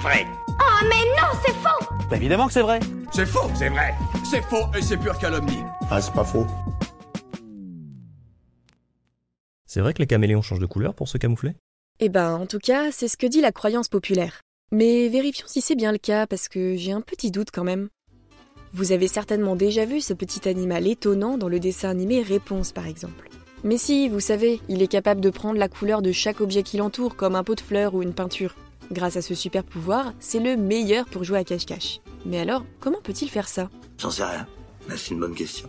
vrai. Oh mais non, c'est faux Bah évidemment que c'est vrai. C'est faux, c'est vrai. C'est faux et c'est pure calomnie. Ah, c'est pas faux. C'est vrai que les caméléons changent de couleur pour se camoufler? Eh ben, en tout cas, c'est ce que dit la croyance populaire. Mais vérifions si c'est bien le cas, parce que j'ai un petit doute quand même. Vous avez certainement déjà vu ce petit animal étonnant dans le dessin animé Réponse par exemple. Mais si, vous savez, il est capable de prendre la couleur de chaque objet qui l'entoure, comme un pot de fleurs ou une peinture. Grâce à ce super pouvoir, c'est le meilleur pour jouer à cache-cache. Mais alors, comment peut-il faire ça? J'en sais rien. Mais c'est une bonne question.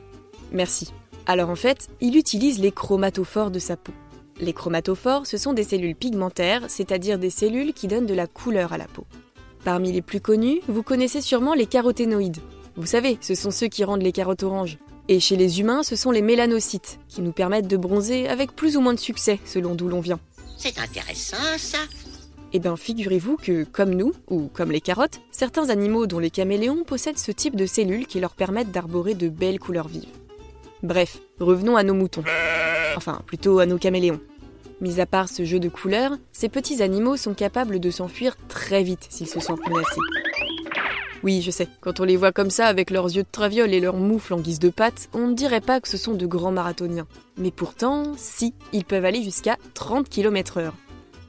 Merci. Alors en fait, il utilise les chromatophores de sa peau. Les chromatophores, ce sont des cellules pigmentaires, c'est-à-dire des cellules qui donnent de la couleur à la peau. Parmi les plus connus, vous connaissez sûrement les caroténoïdes. Vous savez, ce sont ceux qui rendent les carottes oranges. Et chez les humains, ce sont les mélanocytes, qui nous permettent de bronzer avec plus ou moins de succès selon d'où l'on vient. C'est intéressant ça. Eh bien, figurez-vous que, comme nous, ou comme les carottes, certains animaux dont les caméléons possèdent ce type de cellules qui leur permettent d'arborer de belles couleurs vives. Bref, revenons à nos moutons. Enfin, plutôt à nos caméléons. Mis à part ce jeu de couleurs, ces petits animaux sont capables de s'enfuir très vite s'ils se sentent menacés. Oui, je sais, quand on les voit comme ça avec leurs yeux de traviole et leurs moufles en guise de pattes, on ne dirait pas que ce sont de grands marathoniens. Mais pourtant, si, ils peuvent aller jusqu'à 30 km/h.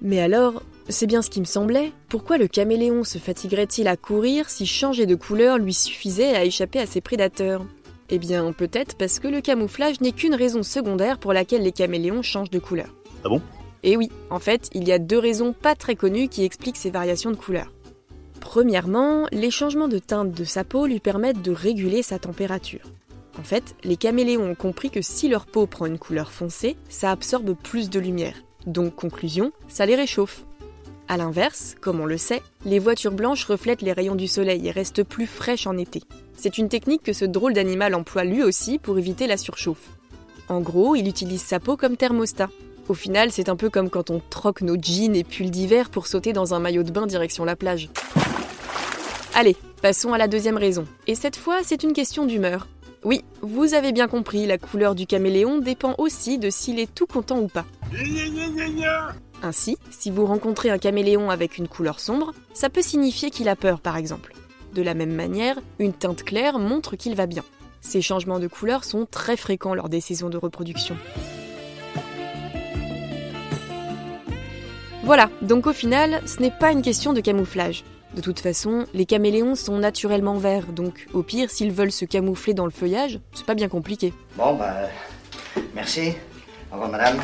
Mais alors, c'est bien ce qui me semblait, pourquoi le caméléon se fatiguerait-il à courir si changer de couleur lui suffisait à échapper à ses prédateurs? Eh bien, peut-être parce que le camouflage n'est qu'une raison secondaire pour laquelle les caméléons changent de couleur. Ah bon? Et oui, en fait, il y a deux raisons pas très connues qui expliquent ces variations de couleur. Premièrement, les changements de teinte de sa peau lui permettent de réguler sa température. En fait, les caméléons ont compris que si leur peau prend une couleur foncée, ça absorbe plus de lumière. Donc, conclusion, ça les réchauffe. A l'inverse, comme on le sait, les voitures blanches reflètent les rayons du soleil et restent plus fraîches en été. C'est une technique que ce drôle d'animal emploie lui aussi pour éviter la surchauffe. En gros, il utilise sa peau comme thermostat. Au final, c'est un peu comme quand on troque nos jeans et pulls d'hiver pour sauter dans un maillot de bain direction la plage. Allez, passons à la deuxième raison. Et cette fois, c'est une question d'humeur. Oui, vous avez bien compris, la couleur du caméléon dépend aussi de s'il est tout content ou pas. Ainsi, si vous rencontrez un caméléon avec une couleur sombre, ça peut signifier qu'il a peur par exemple. De la même manière, une teinte claire montre qu'il va bien. Ces changements de couleur sont très fréquents lors des saisons de reproduction. Voilà, donc au final, ce n'est pas une question de camouflage. De toute façon, les caméléons sont naturellement verts, donc au pire, s'ils veulent se camoufler dans le feuillage, c'est pas bien compliqué. Bon, bah. Merci. Au revoir, madame.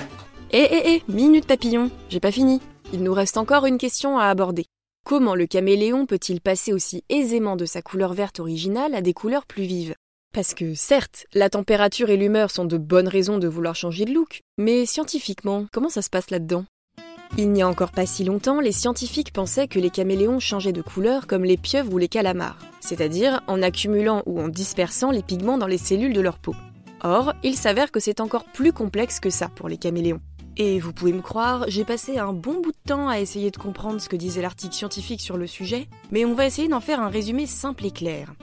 Eh eh eh, minute papillon, j'ai pas fini. Il nous reste encore une question à aborder. Comment le caméléon peut-il passer aussi aisément de sa couleur verte originale à des couleurs plus vives? Parce que certes, la température et l'humeur sont de bonnes raisons de vouloir changer de look, mais scientifiquement, comment ça se passe là-dedans? Il n'y a encore pas si longtemps, les scientifiques pensaient que les caméléons changeaient de couleur comme les pieuvres ou les calamars, c'est-à-dire en accumulant ou en dispersant les pigments dans les cellules de leur peau. Or, il s'avère que c'est encore plus complexe que ça pour les caméléons. Et vous pouvez me croire, j'ai passé un bon bout de temps à essayer de comprendre ce que disait l'article scientifique sur le sujet, mais on va essayer d'en faire un résumé simple et clair.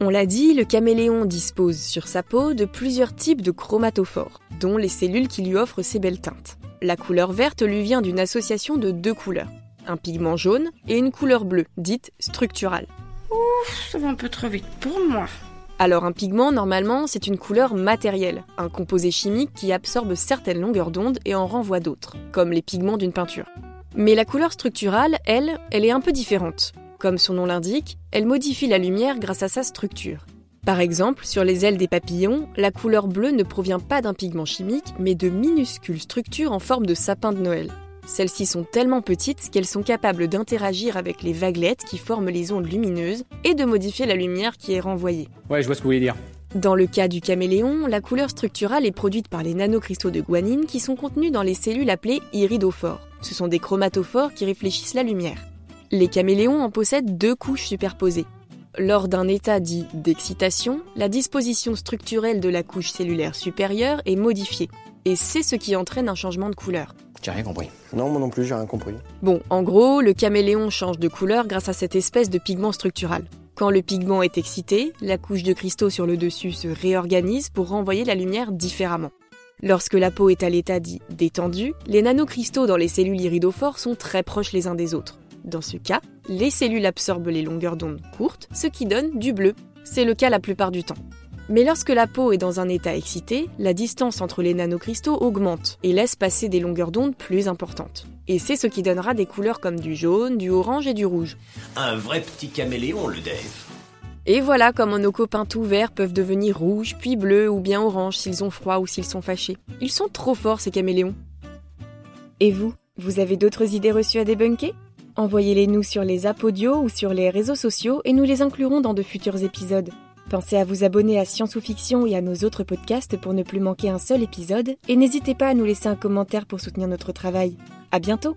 On l'a dit, le caméléon dispose sur sa peau de plusieurs types de chromatophores, dont les cellules qui lui offrent ses belles teintes. La couleur verte lui vient d'une association de deux couleurs, un pigment jaune et une couleur bleue, dite structurale. Ouf, ça va un peu trop vite pour moi. Alors un pigment, normalement, c'est une couleur matérielle, un composé chimique qui absorbe certaines longueurs d'onde et en renvoie d'autres, comme les pigments d'une peinture. Mais la couleur structurale, elle, elle est un peu différente. Comme son nom l'indique, elle modifie la lumière grâce à sa structure. Par exemple, sur les ailes des papillons, la couleur bleue ne provient pas d'un pigment chimique, mais de minuscules structures en forme de sapin de Noël. Celles-ci sont tellement petites qu'elles sont capables d'interagir avec les vaguelettes qui forment les ondes lumineuses et de modifier la lumière qui est renvoyée. Ouais, je vois ce que vous voulez dire. Dans le cas du caméléon, la couleur structurale est produite par les nanocristaux de guanine qui sont contenus dans les cellules appelées iridophores. Ce sont des chromatophores qui réfléchissent la lumière. Les caméléons en possèdent deux couches superposées. Lors d'un état dit d'excitation, la disposition structurelle de la couche cellulaire supérieure est modifiée. Et c'est ce qui entraîne un changement de couleur. J'ai rien compris. Non, moi non plus, j'ai rien compris. Bon, en gros, le caméléon change de couleur grâce à cette espèce de pigment structural. Quand le pigment est excité, la couche de cristaux sur le dessus se réorganise pour renvoyer la lumière différemment. Lorsque la peau est à l'état dit détendu, les nanocristaux dans les cellules iridophores sont très proches les uns des autres. Dans ce cas, les cellules absorbent les longueurs d'onde courtes, ce qui donne du bleu. C'est le cas la plupart du temps. Mais lorsque la peau est dans un état excité, la distance entre les nanocristaux augmente et laisse passer des longueurs d'onde plus importantes. Et c'est ce qui donnera des couleurs comme du jaune, du orange et du rouge. Un vrai petit caméléon, le Dave. Et voilà comment nos copains tout verts peuvent devenir rouges, puis bleus ou bien oranges s'ils ont froid ou s'ils sont fâchés. Ils sont trop forts ces caméléons. Et vous, vous avez d'autres idées reçues à débunker? Envoyez-les nous sur les audio ou sur les réseaux sociaux et nous les inclurons dans de futurs épisodes. Pensez à vous abonner à Science ou Fiction et à nos autres podcasts pour ne plus manquer un seul épisode et n'hésitez pas à nous laisser un commentaire pour soutenir notre travail. À bientôt!